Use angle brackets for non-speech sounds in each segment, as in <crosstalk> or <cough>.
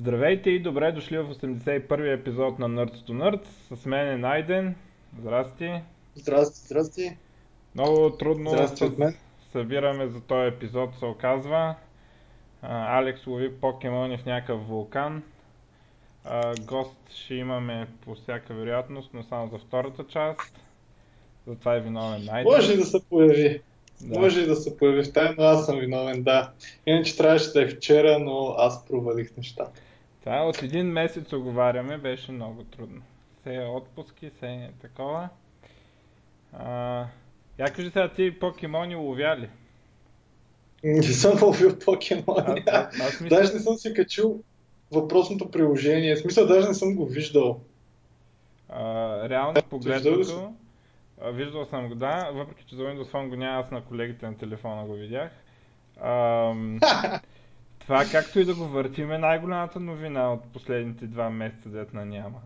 Здравейте и добре дошли в 81-и епизод на Nerds to Nerds. С мен е Найден. Здрасти. Здрасти, здрасти. Много трудно Здрасти от мен. събираме за този епизод, се оказва. А, Алекс лови покемони в някакъв вулкан. А, гост ще имаме по всяка вероятност, но само за втората част. Затова е виновен Найден. Може да се появи. Да. Може и да се появи в тая, но аз съм виновен, да. Иначе трябваше да е вчера, но аз провалих нещата. Това е от един месец оговаряме, беше много трудно. Все е отпуски, все е такова. А, я кажи сега ти покемони ловя ли? Не съм ловил покемони. Аз мисля- Даже не съм си качил въпросното приложение. В смисъл, даже не съм го виждал. А, реално ли погледнато, а, виждал съм го, да, въпреки че за Windows Phone го няма, аз на колегите на телефона го видях. Ам, <laughs> това както и да го въртим е най-голямата новина от последните два месеца, дет на няма.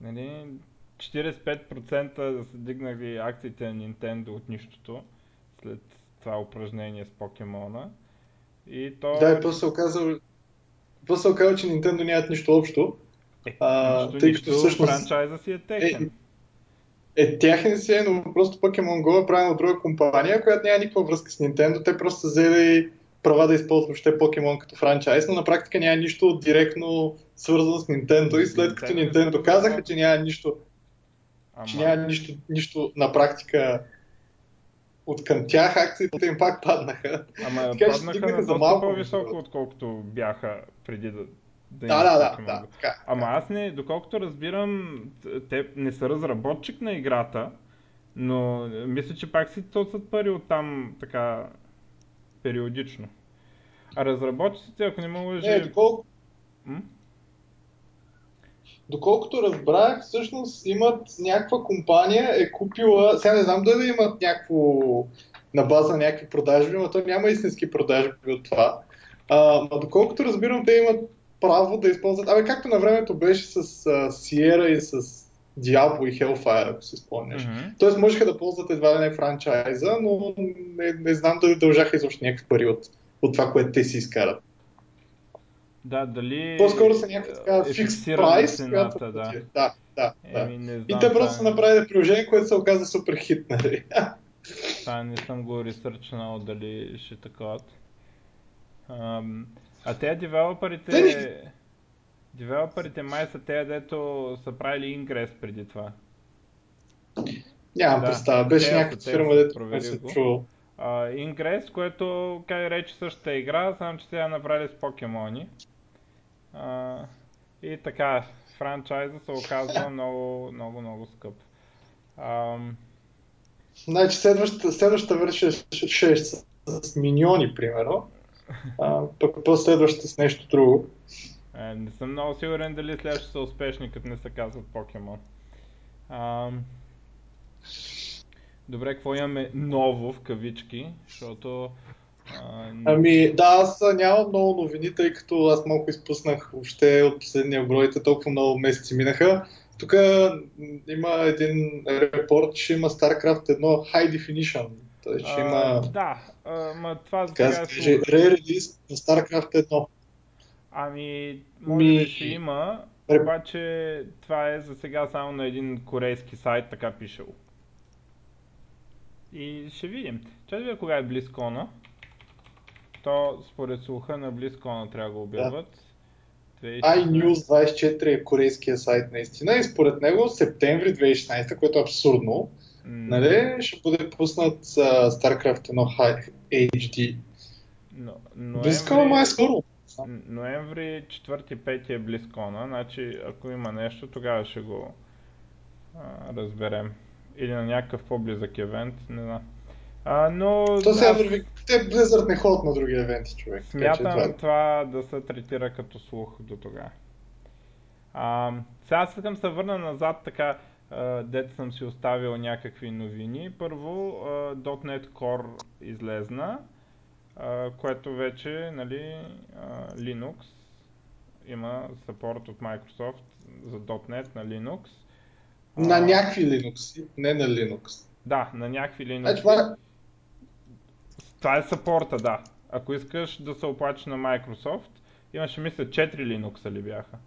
Нали, 45% да са дигнали акциите на Nintendo от нищото след това упражнение с покемона. И то... Да, и после се оказа, после се оказа, че Nintendo нямат нищо общо. е, а, нищо, тъй като всъщност- франчайза си е техен. Е, тяхен си е, но просто Pokemon Go е правен от друга компания, която няма никаква връзка с Nintendo. Те просто са взели права да използват въобще Pokemon като франчайз, но на практика няма нищо директно свързано с Nintendo. И след като Nintendo не казаха, че няма нищо, че Ама- няма нищо, нищо на практика от към тях, акциите им пак паднаха. Ама Така че паднаха стигнаха на за малко, по-високо, отколкото бяха преди да, да Да, да, да, да, така. Ама аз не, доколкото разбирам, те не са разработчик на играта, но е, мисля, че пак си тоцат пари от там така периодично. А разработчиците, ако не ме лъжи... Не, доколко, М? Доколкото разбрах, всъщност имат някаква компания е купила, сега не знам дали имат някакво на база на някакви продажби, но то няма истински продажби от това. А, но доколкото разбирам, те имат право да използват, абе както на времето беше с а, Sierra и с Diablo и Hellfire, ако си спомняш. Мгм. Тоест можеха да ползват едва ли не франчайза, но не, не знам дали дължаха изобщо някакви пари от, от това, което те си изкарат. Да, дали... По-скоро са някаква така е фикс прайс, цената, която да. да. да, да, да. Еми, не И знам, те просто са е- направили приложение, което се оказа супер хит, нали? <laughs> Това не съм го ресърчнал дали ще таковат. Ам, а те девелоперите... Те Девелоперите май са те, дето са правили Ingress преди това. Нямам Да, представа. Беше някаква фирма, дето не се чувал. Ingress, което кай рече същата игра, само че сега направили с покемони. А, и така, франчайза се оказва <laughs> много, много, много скъп. Ам, Значи следващата, следващата версия ще е с, с миньони, примерно. А, пък по-следващата с нещо друго. Е, не съм много сигурен дали следващите са успешни, като не се казват покемон. Ам... Добре, какво имаме ново в кавички, защото... А, н- Ами да, аз а, нямам много новини, тъй като аз малко изпуснах въобще от последния брой, толкова много месеци минаха. Тук има един репорт, че има StarCraft 1 High Definition. Че а, има, Да, а, ма това за така сега да re-release на StarCraft 1. Ами, може Ми- да ще има, обаче това е за сега само на един корейски сайт, така пишело. И ще видим. Чакай да кога е Близкона. То според слуха на Близкона трябва да го обяват. 2016. iNews 24 е корейския сайт наистина и според него септември 2016, което е абсурдно, М, нали, ще бъде пуснат а, StarCraft 1 High HD. но- Близко, ама е скоро. Ноември 4-5 е Близкона, значи ако има нещо, тогава ще го а, разберем. Или на някакъв по-близък евент, не знам. А, но То сега аз- върви, те Blizzard не ходят на други евенти, човек. така Смятам това е. това да се третира като слух до тогава. А, сега искам да се върна назад така, дето съм си оставил някакви новини. Първо, .NET Core излезна, а, което вече, нали, а, Linux има support от Microsoft за .NET на Linux. На А, някакви Linux, не на Linux. Да, на някакви Linux. Значи, това, Това е съпорта, да. Ако искаш да се оплачеш на Microsoft Имаше, мисля, 4 Linux ли бяха?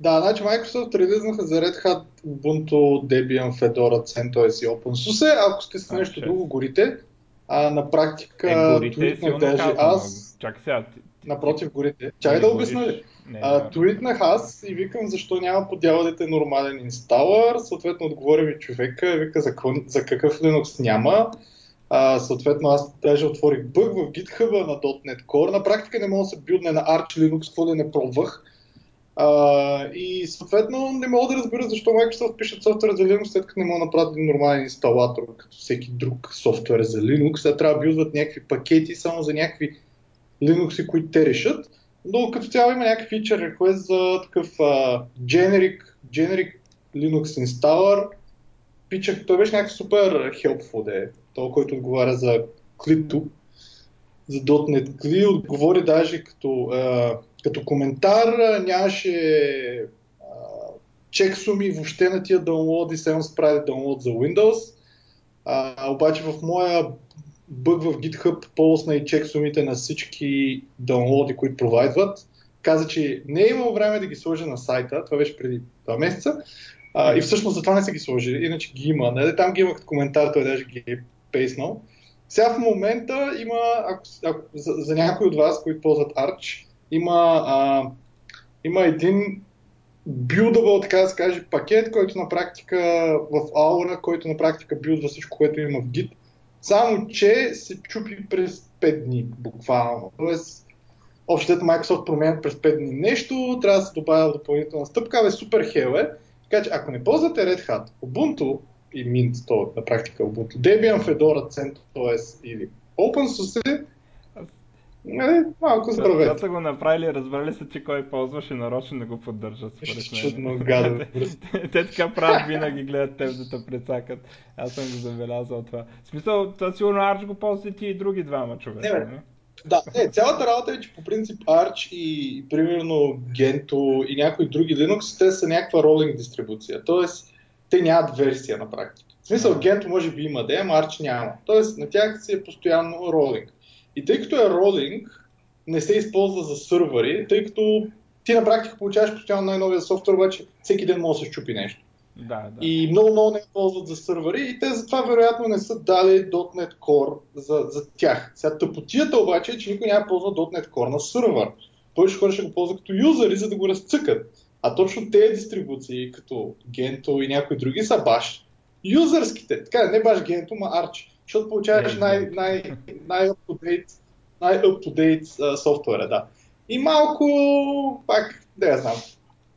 Да, значи Microsoft релизнаха за Red Hat, Ubuntu, Debian, Fedora, CentOS и OpenSUSE. Ако сте с нещо друго горите, а на практика е, горите е даже казано. аз... Чакай сега. Напротив, горите. Чакай да обясня ли. А, твитнах аз и викам защо няма по дяволите нормален инсталър. Съответно отговори ми човека, вика за, за какъв Linux няма. А, съответно аз даже отворих бъг в GitHub на .NET Core. На практика не мога да се билдне на Arch Linux, какво да не пробвах. А, и съответно не мога да разбера защо Microsoft пишат софтуер за Linux, след като не мога да направят нормален инсталатор, като всеки друг софтуер за Linux. Сега трябва да билдват някакви пакети само за някакви Linux, които те решат. Но като цяло има някакъв feature request за такъв uh, generic, generic Linux installer. Пичах, той беше някакъв супер helpful да е. Той, който отговаря за Clip за .NET CLI, отговори даже като uh, като коментар нямаше чексуми въобще на тия download само се прави download за Windows. А, обаче в моя бъг в GitHub полосна и чексумите на всички downloaди, които провайдват. Каза, че не е имал време да ги сложи на сайта, това беше преди 2 месеца, а, и всъщност за това не са ги сложили, иначе ги има. Не, там ги има като коментар, той даже ги е пейснал. Сега в момента има, ако, ако, за, за някои от вас, които ползват Arch, има, а, има един билдабъл, така да се каже, пакет, който на практика в Aura, който на практика билдва всичко, което има в Git, само че се чупи през 5 дни, буквално. Тоест, общо Microsoft променят през 5 дни нещо, трябва да се добавя допълнителна стъпка, бе супер хел е. Така че ако не ползвате Red Hat, Ubuntu и Mint, то на практика Ubuntu, Debian, Fedora, CentOS или OpenSUSE, Нали, малко здраве. Са го направили, разбрали се, че кой ползваше нарочно да го поддържат, според мен. Чудно гадо. <laughs> те, те така правят винаги, гледат теб да те прецакат. Аз съм го забелязал това. В смисъл, това сигурно Арч го ползват и други двама човека. Не, не? Да, не, цялата работа е, че по принцип Arch и примерно Gento и някои други Linux, те са някаква ролинг дистрибуция. Тоест, те нямат версия на практика. В смисъл, Gento може би има да ама Arch няма. Тоест, на тях си е постоянно ролинг. И тъй като е ролинг, не се използва за сървъри, тъй като ти на практика получаваш постоянно най-новия софтуер, обаче всеки ден може да се щупи нещо. Да, да. И много, много не ползват за сървъри и те затова вероятно не са дали .NET Core за, за тях. Сега тъпотията обаче е, че никой няма ползва .NET Core на сървър. Повече хора ще го ползват като юзери, за да го разцъкат. А точно тези дистрибуции, като Gento и някои други, са баш юзърските. Така, не баш Gento, ма Arch защото получаваш най- най- най-up-to-date, най-up-to-date uh, софтуера, да. И малко, пак, да я знам,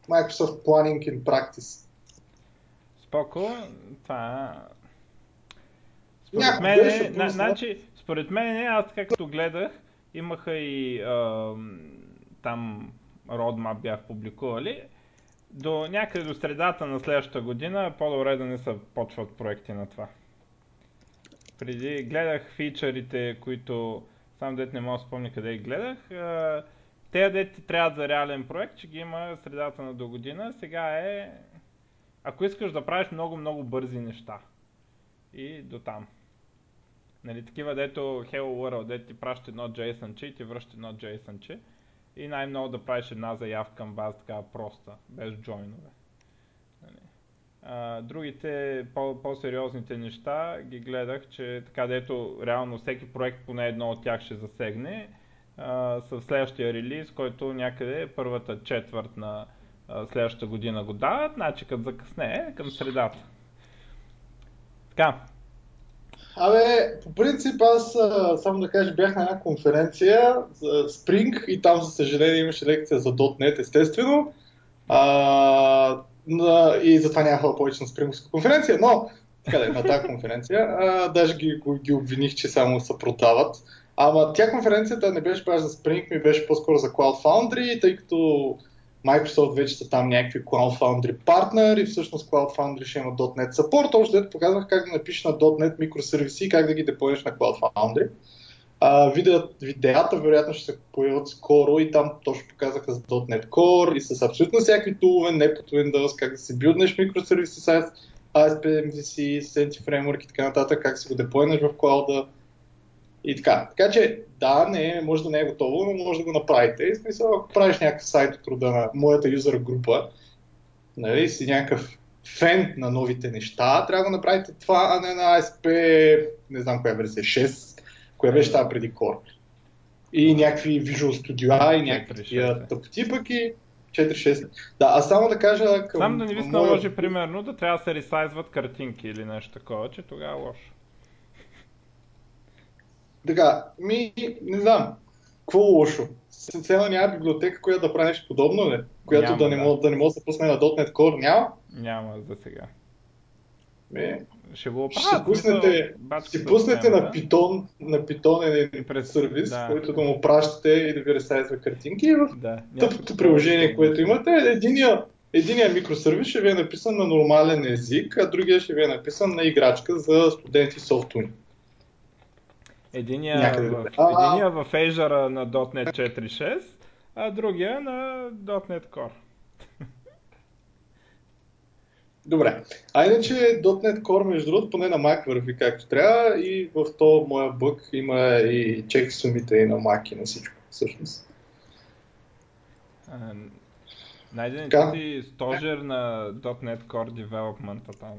Microsoft Planning in Practice. Споко, това според мен, е, на, значи, според мен, аз както гледах, имаха и а, там родмап бях публикували. До някъде до средата на следващата година по-добре да не се почват проекти на това преди гледах фичърите, които сам дете не мога да спомня къде ги гледах. Те дете трябва за реален проект, че ги има средата на до година. Сега е, ако искаш да правиш много-много бързи неща. И до там. Нали, такива, дето Hello World, дето ти праща едно JSON-че и ти връща едно JSON-че. И най-много да правиш една заявка към база така проста, без джойнове. Другите по- по-сериозните неща ги гледах, че така дето реално всеки проект поне едно от тях ще засегне а, в следващия релиз, който някъде е първата четвърт на а, следващата година го дават, значи като закъсне към средата. Така. Абе, по принцип аз само да кажа, бях на една конференция за Spring и там за съжаление имаше лекция за .NET естествено. А, и затова няма хора повече на Спрингската конференция, но така да е, на тази конференция, а, даже ги, ги обвиних, че само се продават. Ама тя конференцията не беше баш за Spring, ми беше по-скоро за Cloud Foundry, тъй като Microsoft вече са там някакви Cloud Foundry партнер и всъщност Cloud Foundry ще има .NET Support. Още дето показвах как да напишеш на .NET микросервиси и как да ги депоеш на Cloud Foundry. А, видео, видеята вероятно ще се появят скоро и там точно показаха за .NET Core и с абсолютно всякакви тулове, не под Windows, как да си билднеш микросервиси с ASP, MVC, с Framework и така нататък, как си го деплойнеш в клауда. И така. Така че, да, не, може да не е готово, но може да го направите. И смисъл, ако правиш някакъв сайт от рода на моята юзер група, нали, си някакъв фен на новите неща, трябва да направите това, а не на ASP, не знам коя версия, 6, коя беше тази преди Core. И някакви Visual Studio и някакви такива тъпоти, пък и 4-6. Да, а само да кажа към... Само да не ви се наложи, моя... примерно, да трябва да се ресайзват картинки или нещо такова, че тогава е лошо. Така, ми, не знам, какво лошо? Цяла няма библиотека, която да правиш подобно, не? която няма, да, не да. да не може да пусне на .NET Core, няма? Няма за сега. Ми, ще го оправят. Ще пуснете, ще пуснете на Python, на Python един през, сервис, да. който да му пращате и да ви ресайзва картинки и в да, тъпото приложение, което имате, единия, единия микросервис ще ви е написан на нормален език, а другия ще ви е написан на играчка за студенти софтуни. Единия, в, единия в Azure на .NET 4.6, а другия на .NET Core. Добре. А иначе .NET Core, между другото, поне на Mac върви както трябва и в то моя бък има и чек сумите и на Mac и на всичко, всъщност. Найден ли си стожер на .NET Core Development там?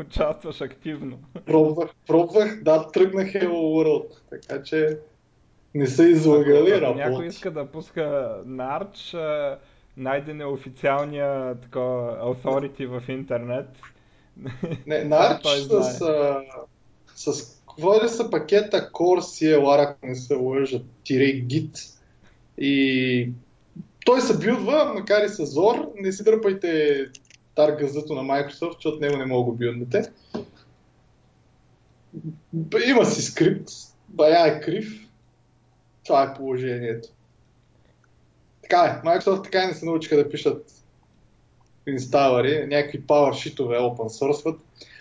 Участваш активно. Пробвах, пробвах, да, тръгнах Hello World, така че не са излагали работи. Някой иска да пуска Нарч, найден е официалния такова authority в интернет. <laughs> Не, Нарч с, с, с води са пакета Core CLR, ако не се лъжа, тире Git. И той се билдва, макар и с Zor. Не си дърпайте таргазато на Microsoft, защото него не мога да го билднете. Има си скрипт, бая е крив. Това е положението. Така е, Microsoft така и не се научиха да пишат инсталъри, някакви PowerSheet-ове open source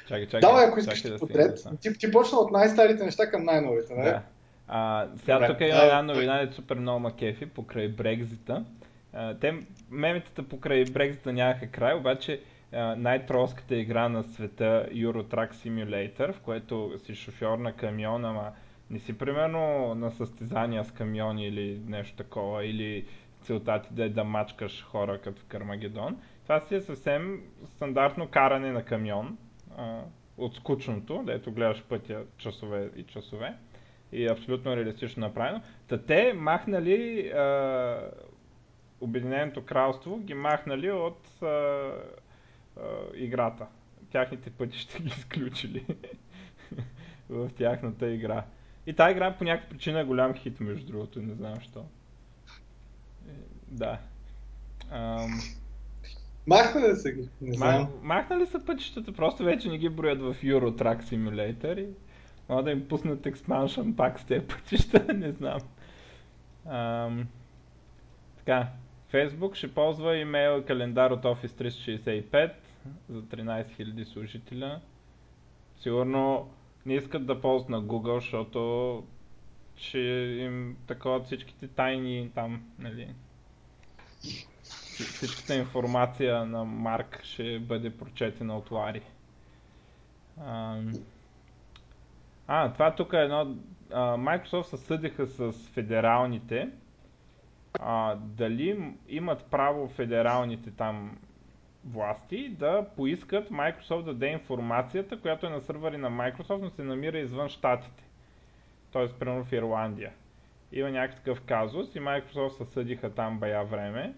Чакай, чакай. Давай, ако искаш да подред. Ти, ти почна от най-старите неща към най-новите, нали? Да. А, сега тук има една новина, е супер много макефи покрай Брекзита. те мемитата покрай Брекзита нямаха край, обаче най-тролската игра на света Euro Truck Simulator, в което си шофьор на камион, ама не си примерно на състезания с камиони или нещо такова, или целта ти да е да мачкаш хора като в Кармагедон. Това си е съвсем стандартно каране на камион, а, от скучното, дето гледаш пътя часове и часове. И е абсолютно реалистично направено. Та те махнали а, Обединеното кралство, ги махнали от а, а, играта. Тяхните пътища ги изключили <laughs> в тяхната игра. И тази игра по някаква причина е голям хит, между другото, не знам защо. Да. Ам... Махнали са ги. Не знам. Махнали са пътищата, просто вече не ги броят в Euro Truck Simulator и мога да им пуснат експаншън пак с тези пътища, <laughs> не знам. Ам... Така, Facebook ще ползва имейл и календар от Office 365 за 13 000 служителя. Сигурно не искат да ползват на Google, защото ще им такова всичките тайни там, нали, всичката информация на Марк ще бъде прочетена от Лари. А, това тук е едно... А, Microsoft се съдиха с федералните. А, дали имат право федералните там власти да поискат Microsoft да даде информацията, която е на сървъри на Microsoft, но се намира извън щатите. Тоест, примерно в Ирландия. Има някакъв казус и Microsoft се съдиха там бая време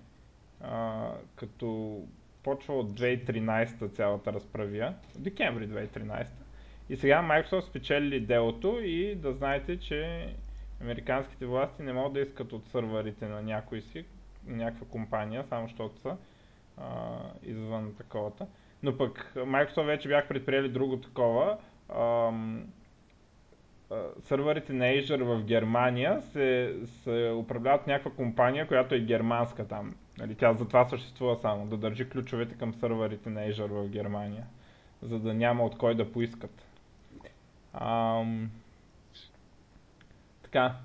а, като почва от 2013 цялата разправия, декември 2013. И сега Microsoft спечели делото и да знаете, че американските власти не могат да искат от сървърите на някой си, някаква компания, само защото са а, извън таковата. Но пък Microsoft вече бях предприели друго такова. Ам, сървърите на Azure в Германия се, се управляват някаква компания, която е германска там. Нали, тя затова съществува само, да държи ключовете към сървърите на Azure в Германия, за да няма от кой да поискат. Ам... Така,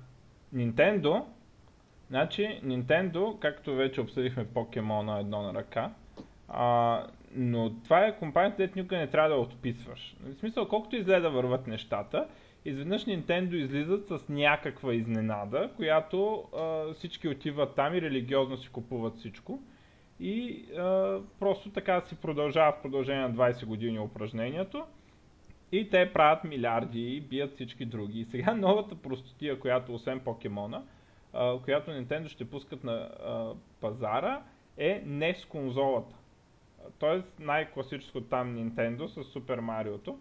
Nintendo, значи Nintendo, както вече обсъдихме Покемона едно на ръка, а, но това е компанията, където никога не трябва да отписваш. В смисъл, колкото изгледа да върват нещата, изведнъж Nintendo излизат с някаква изненада, която а, всички отиват там и религиозно си купуват всичко. И а, просто така си продължава в продължение на 20 години упражнението. И те правят милиарди и бият всички други. И сега <laughs> новата простотия, която освен покемона, а, която Nintendo ще пускат на а, пазара, е не с конзолата. Тоест най-класическо там Nintendo с Super Mario.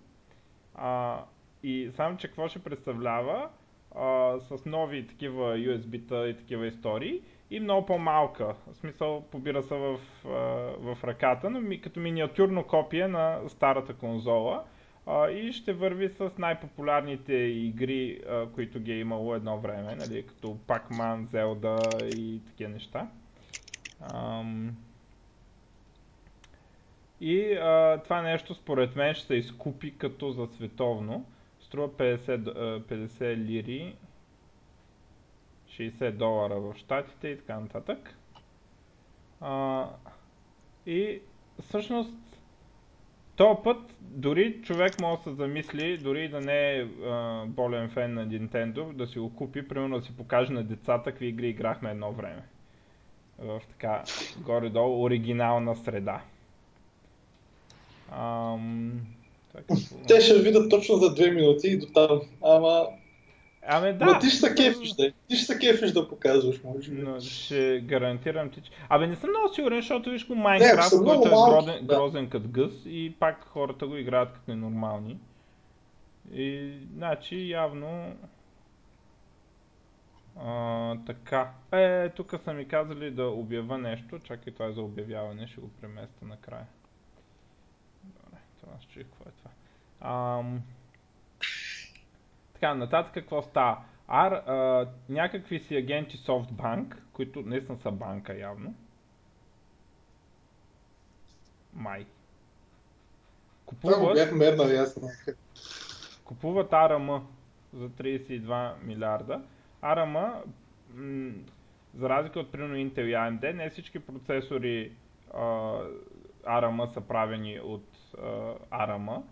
И само, че какво ще представлява а, с нови такива USB-та и такива истории и много по-малка. В смисъл, побира се в, а, в ръката, но ми, като миниатюрно копие на старата конзола а, и ще върви с най-популярните игри, а, които ги е имало едно време, нали, като Pac-Man, Zelda и такива неща. Ам... И а, това нещо според мен ще се изкупи като за световно. Струва 50, 50 лири, 60 долара в Штатите и така нататък. А, и всъщност този път дори човек може да се замисли, дори да не е а, болен фен на Nintendo, да си го купи, примерно да си покаже на децата какви игри играхме едно време. В така горе-долу оригинална среда. Ам, те ще видят точно за две минути и до там. Ама... Ами да. Но ти ще се кефиш да. Ти ще се кефиш да показваш, може би. Но ще гарантирам ти, че... Абе не съм много сигурен, защото виж го Майнкрафт, който е малки, грозен, да. грозен като гъс и пак хората го играят като ненормални. И, значи, явно... А, така. Е, тук са ми казали да обява нещо. Чакай, това е за обявяване, ще го преместа накрая. Аз чуих какво е това. Ам... Така, нататък какво става? Ар, а, някакви си агенти SoftBank, които наистина са банка явно. Май. Купуват, Това бях мернал ясно. Купуват ARM за 32 милиарда. ARM, м- за разлика от примерно Intel и AMD, не всички процесори а, ARM са правени от ARM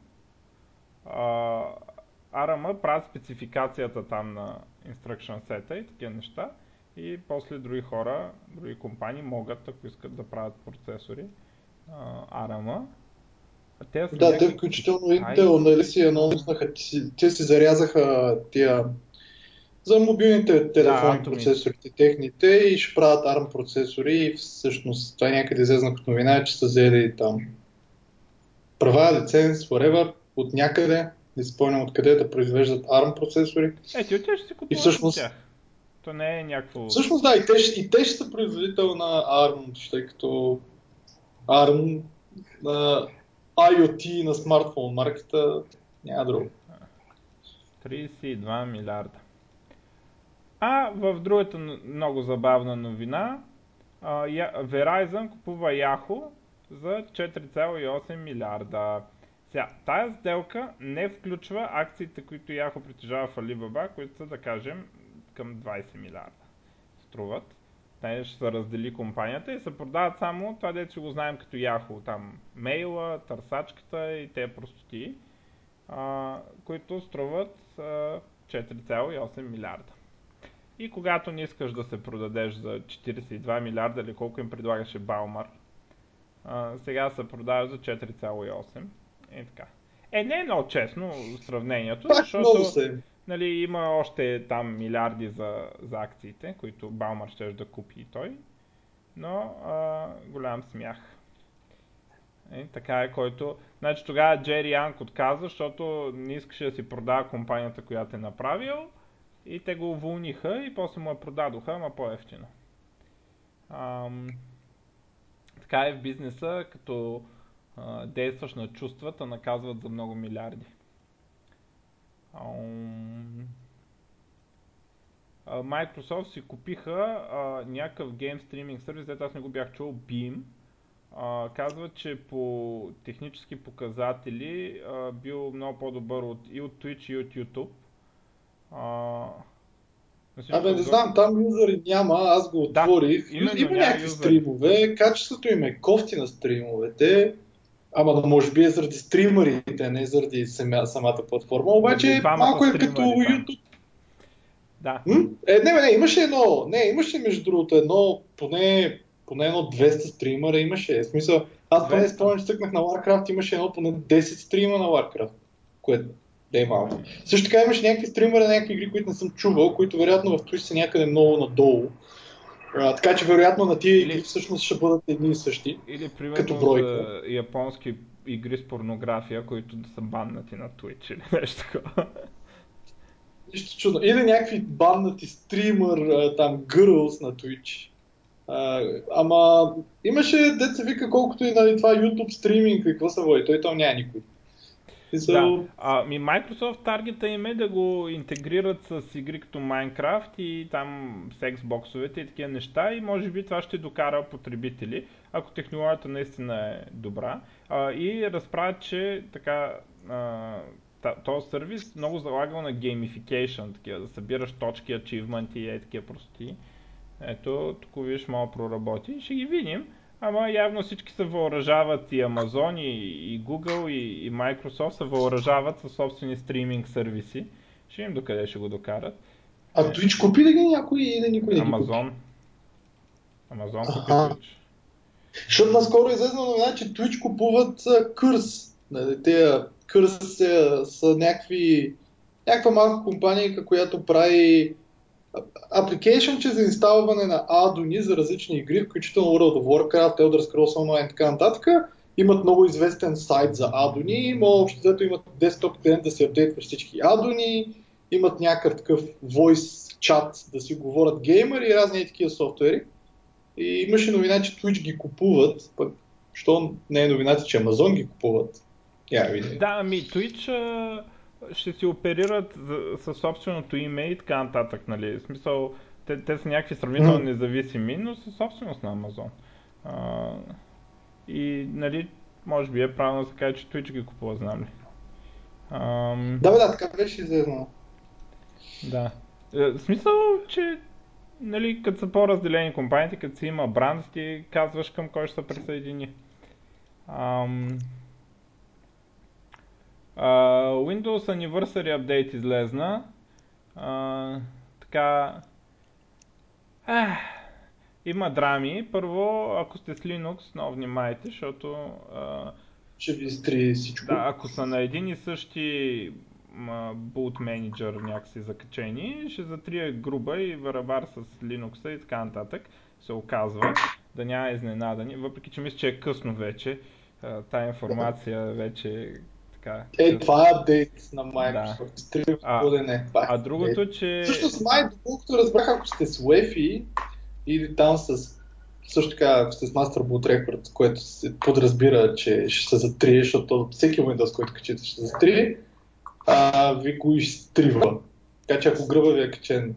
ARM правят спецификацията там на instruction set и такива неща. И после други хора, други компании могат, ако искат да правят процесори ARM. те да, някакви... те включително Intel нали си анонснаха, те си зарязаха тия за мобилните телефони да, процесорите техните и ще правят ARM процесори и всъщност това е някъде излезна като новина, че са взели там права, лиценз, whatever, от някъде, не спомням откъде да произвеждат ARM процесори. Е, ти отиваш си купуваш всъщност... тях. То не е някакво... Всъщност да, и те, и те ще са производител на ARM, тъй като ARM на IoT на смартфон марката няма друго. 32 милиарда. А в другата много забавна новина, Verizon купува Yahoo за 4,8 милиарда. Сега, тая сделка не включва акциите, които Яхо притежава в Alibaba, които са, да кажем, към 20 милиарда струват. Те ще се раздели компанията и се продават само това, дето го знаем като Яхо, там мейла, търсачката и те простоти, а, които струват а, 4,8 милиарда. И когато не искаш да се продадеш за 42 милиарда или колко им предлагаше Баумар, а, сега се продава за 4,8 е така. Е, не е много честно сравнението, Пак защото нали, има още там милиарди за, за акциите, които Балмар ще да купи и той, но а, голям смях. Е, така е, който... Значи тогава Джери Янг отказа, защото не искаше да си продава компанията, която е направил и те го уволниха и после му я продадоха, ама по-ефтино. Ам... Така е в бизнеса, като действаш на чувствата, наказват за много милиарди. Microsoft си купиха а, някакъв гейм стриминг сервис, аз не го бях чул, Beam. А, казва, че по технически показатели а, бил много по-добър от, и от Twitch и от YouTube. А, Абе, не знам, там юзери няма, аз го отворих. Да, има някакви юзери. стримове, качеството им е кофти на стримовете. Ама да може би е заради стримерите, не заради самата платформа. Обаче малко е като YouTube. Да. М? Е, не, не, имаше едно, не, имаше между другото едно, поне, поне едно 200 стримера имаше. В смисъл, аз поне спомням, че стъкнах на Warcraft, имаше едно поне 10 стрима на Warcraft, което да е малко. Също така имаше някакви стримери на някакви игри, които не съм чувал, които вероятно в Twitch са някъде много надолу. А, така че вероятно на тия игри всъщност ще бъдат едни и същи. Или примерно като бройка. японски игри с порнография, които да са баннати на Twitch или нещо такова. Нищо чудно. Или някакви баннати стример, там, girls на Twitch. А, ама имаше, деца вика, колкото и нали, това YouTube стриминг, какво са води, той там няма никой. Да. А, ми Microsoft таргета им е да го интегрират с игри като Minecraft и там с Xbox-овете и такива неща и може би това ще докара потребители, ако технологията наистина е добра. А, и разправят, че така а, този сервис много залагал на gamification, такива, да събираш точки, ачивменти и такива прости. Ето, тук виж малко проработи. Ще ги видим. Ама явно всички се въоръжават и Amazon, и, и Google, и, и Microsoft се въоръжават със собствени стриминг сервиси. Ще им докъде ще го докарат. А Twitch купи ли ги някой или никой не Amazon. Amazon купи Twitch. Защото наскоро излезна новина, че Twitch купуват Кърс. Те Кърс са, са някакви, някаква малка компания, която прави че за инсталване на адони за различни игри, включително World of Warcraft, Elder Scrolls Online и така нататък. Имат много известен сайт за адони, може общо взето имат десктоп клиент да се апдейтва всички адони, имат някакъв такъв voice чат да си говорят геймери и разни такива софтуери. И имаше новина, че Twitch ги купуват, пък що не е новината, че Amazon ги купуват. Я, да, ами Twitch ще си оперират със собственото име и така нататък, нали? В смисъл, те, те са някакви сравнително независими, но са собственост на Амазон. А, и, нали, може би е правилно да се каже, че Twitch ги купува, знам ли. Ам... Да, бе, да, така беше известно. Да. Е, в смисъл, че нали, като са по-разделени компаниите, като си има бранд, ти казваш към кой ще се присъедини. Ам... Uh, Windows Anniversary Update излезна. Uh, така... Uh, има драми. Първо, ако сте с Linux, много внимайте, защото... Uh, ще ви стри всичко. Да, ако са на един и същи boot менеджер някакси закачени, ще затрие груба и варабар с Linux и така нататък, се оказва, да няма изненадани, въпреки че мисля, че е късно вече, тая информация вече така. Е, това е апдейт на Microsoft. Да. А, да не. Това е а другото, е, че... Всъщност, май, доколкото разбрах, ако сте с UEFI или там с също така, ако сте с Master Boot Record, което се подразбира, че ще се затрие, защото всеки Windows, който качите, ще се затрие, а, ви го изтрива. Така че ако гръба ви е качен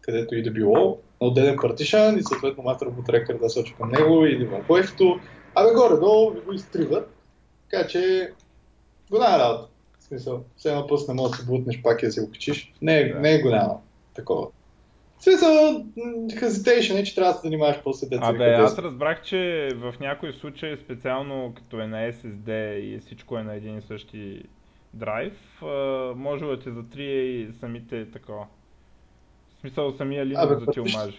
където и да било, на отделен партишан и съответно Master Boot Record да сочи към него или в UEFI-то, абе горе-долу ви го изтриват. Така че голяма работа. В смисъл, все едно път не можеш да се бутнеш пак и да си го качиш. Не, да. не е голяма такова. В смисъл, hesitation е, че трябва да се занимаваш после деца. Абе, аз разбрах, че в някои случаи, специално като е на SSD и всичко е на един и същи драйв, може да те затрие и самите такова. В смисъл самия Linux да ти омаже.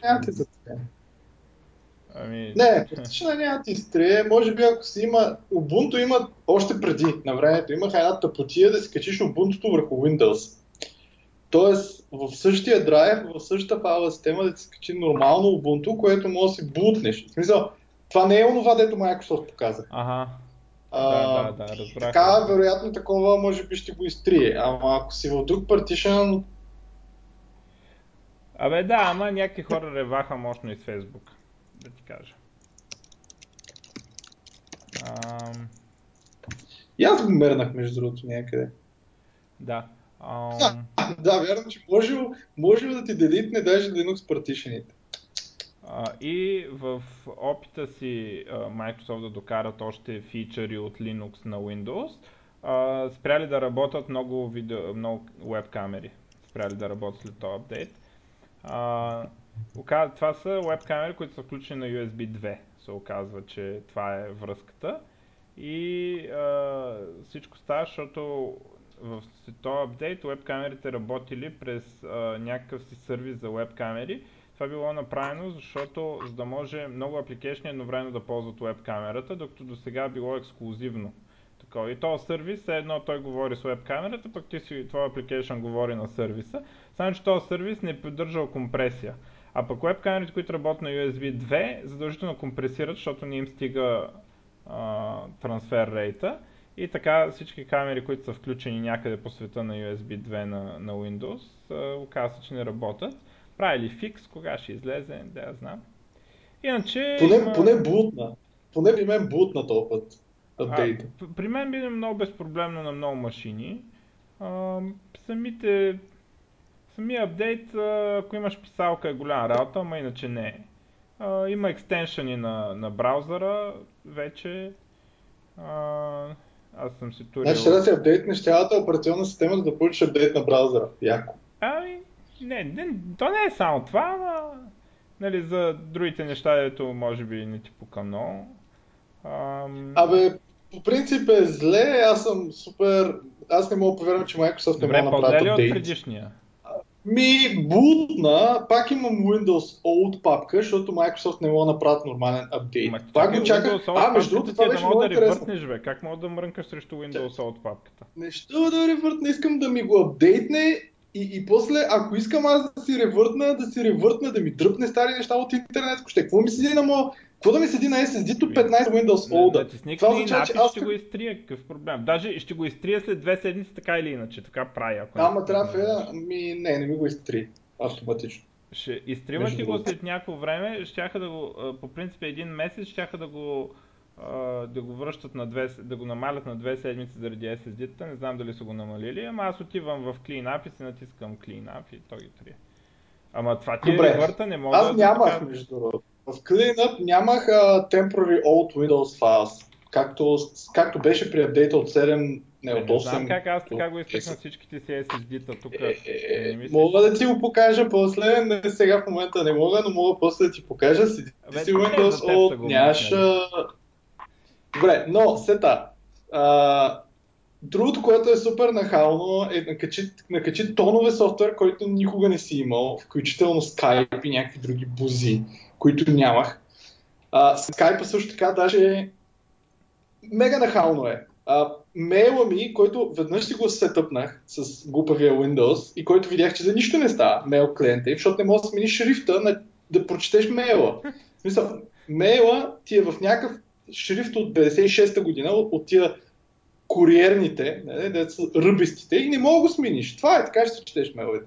Ами... Не, практично няма ти стрие. Може би ако си има... Ubuntu има още преди на времето. Имаха една тъпотия да си качиш Ubuntu върху Windows. Тоест, в същия драйв, в същата файлова система да си качи нормално Ubuntu, което може да си бутнеш. В смисъл, това не е онова, дето Microsoft показа. Ага. А, да, да, да, разбрах. Така, вероятно такова може би ще го изтрие. Ама ако си в друг партишън... Абе да, ама някакви хора реваха мощно и с Facebook да ти кажа. Ам... И аз го мернах между другото някъде. Да. Ам... Да, да, вярно, че може, може да ти делитне даже Linux партишените. Uh, и в опита си uh, Microsoft да докарат още фичъри от Linux на Windows, uh, спряли да работят много, видео, много веб камери. Спряли да работят след този апдейт. Това са веб камери, които са включени на USB 2. Се оказва, че това е връзката. и а, всичко става, защото в този апдейт веб камерите работили през а, някакъв си сервис за веб камери. Това било направено, защото за да може много апликейшни едновременно да ползват веб камерата, докато до сега било ексклюзивно. Такова. И този сервис е едно, той говори с веб камерата, пък ти си, твой апликейшн говори на сервиса. Само, че този сервис не е поддържал компресия. А пък веб камерите, които работят на USB 2, задължително компресират, защото не им стига а, трансфер рейта. И така всички камери, които са включени някъде по света на USB 2 на, на Windows, оказва се, че не работят. Правили фикс, кога ще излезе, да я знам. Иначе... Поне, има... поне бутна. Поне при мен бутна този път. А, при мен би много безпроблемно на много машини. А, самите Самия апдейт, ако имаш писалка е голяма работа, ама иначе не е. Има екстеншъни на, на браузъра вече. Аз съм си турил... Значи да си апдейтнеш цялата операционна система, за да получиш апдейт на браузъра. Яко. Ами, не, не, то не е само това, ама нали, за другите неща, ето може би не ти пука много. Ам... Абе, по принцип е зле, аз съм супер... Аз не мога да повярвам, че Microsoft Добре, не мога да направи апдейт. от предишния? Ми, бутна, пак имам Windows Old папка, защото Microsoft не мога да направят нормален апдейт. Ма, пак го чакам. А, между другото, това беше много да ревъртнеш, бе. Как мога да мрънкаш срещу Windows Old папката? Нещо да ревъртна, искам да ми го апдейтне и, и после, ако искам аз да си ревъртна, да си ревъртна, да ми дръпне стари неща от интернет, ще какво ми седи на моя какво да ми седи на SSD-то 15 Windows Old? Това означава, че аз... ще го изтрия, какъв проблем. Даже ще го изтрия след две седмици, така или иначе, така прави. Ако Ама трябва, ми, не, не ми го изтри автоматично. Ще изтрива ти го след някакво време, щяха да го, по принцип един месец, щяха да го да го връщат на две, да го намалят на две седмици заради SSD-та, не знам дали са го намалили, ама аз отивам в CleanUp и се натискам CleanUp и той ги трие. Ама това ти Добре. е върта, не мога аз да... нямах, между другото. В CleanUp нямах uh, temporary old Windows files, както, както беше при апдейта от 7 не, от 8. Не знам как аз така го изтъкна всичките си SSD-та тук. Е, е, е, мога да ти го покажа после, не сега в момента не мога, но мога после да ти покажа. Си, ти си Windows Old, нямаш... Добре, но сета. Uh, Другото, което е супер нахално, е накачи, накачи тонове софтуер, който никога не си имал, включително Skype и някакви други бузи, които нямах. А, Skype също така даже мега нахално е. А, мейла ми, който веднъж си го сетъпнах с глупавия Windows и който видях, че за нищо не става, мейл клиента, защото не можеш да смениш шрифта на, да прочетеш мейла. В смисъл, мейла ти е в някакъв шрифт от 56-та година, от тия куриерните, не, не, са ръбистите и не мога да го смениш. Това е, така ще се четеш мейловете.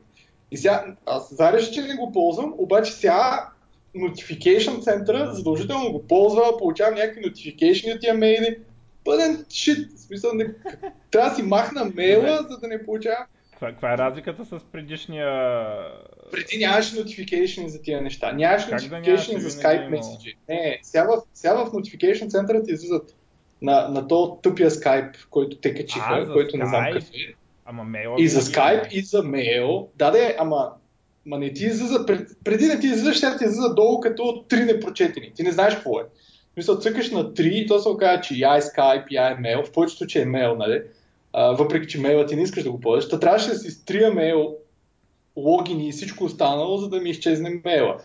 И сега, аз зареш, че не го ползвам, обаче сега Notification центъра задължително го ползва, получавам някакви notification от тия мейли. Пълен шит. В смисъл, не... трябва да си махна мейла, за да не получавам. Каква, каква е разликата с предишния... Преди нямаше notification за тия неща. Нямаше как notification да за Skype Message. Не, сега в, сега в notification центъра ти излизат на, на то тъпия скайп, който те качиха, а, който не знам какъв е. Ама мейл. И за скайп, и за мейл. Да, да, ама Ма не ти излиза, пред, преди не ти излиза, ще ти излиза долу като три непрочетени. Ти не знаеш какво е. Мисля, цъкаш на 3 и то се оказа, че я е Skype, я е мейл. В повечето случаи е мейл, нали? А, въпреки, че мейла ти не искаш да го ползваш. Та трябваше да си стрия мейл, логини и всичко останало, за да ми изчезне мейла.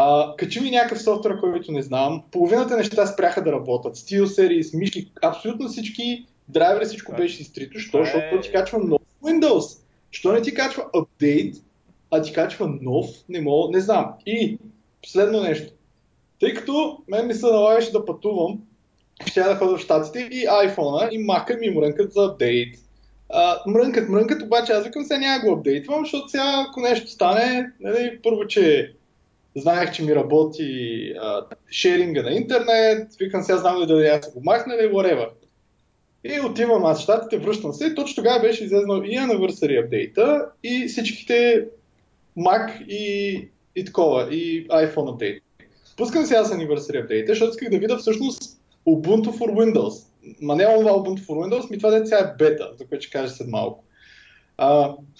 А, качи ми някакъв софтуер, който не знам. Половината неща спряха да работят. Steel Series, мишки, абсолютно всички драйвери, всичко беше изтрито. Що? Защото ти качва нов Windows. Що не ти качва апдейт, а ти качва нов, не мога, не знам. И последно нещо. Тъй като мен ми се налагаше да пътувам, ще да ходя в Штатите и iPhone-а и мака ми мрънкат за апдейт. А, мрънкат, мрънкат, обаче аз викам сега няма го апдейтвам, защото сега ако нещо стане, нали, първо, че знаех, че ми работи шеринга на интернет, викам сега знам ли да я се го махна или whatever. И отивам аз в щатите, връщам се точно тогава беше излезнал и Anniversary апдейта и всичките Mac и, и такова, и iPhone апдейт. Пускам сега с Anniversary апдейта, защото исках да видя всъщност Ubuntu for Windows. Ма не това Ubuntu for Windows, ми това деца е бета, за което ще кажа след малко.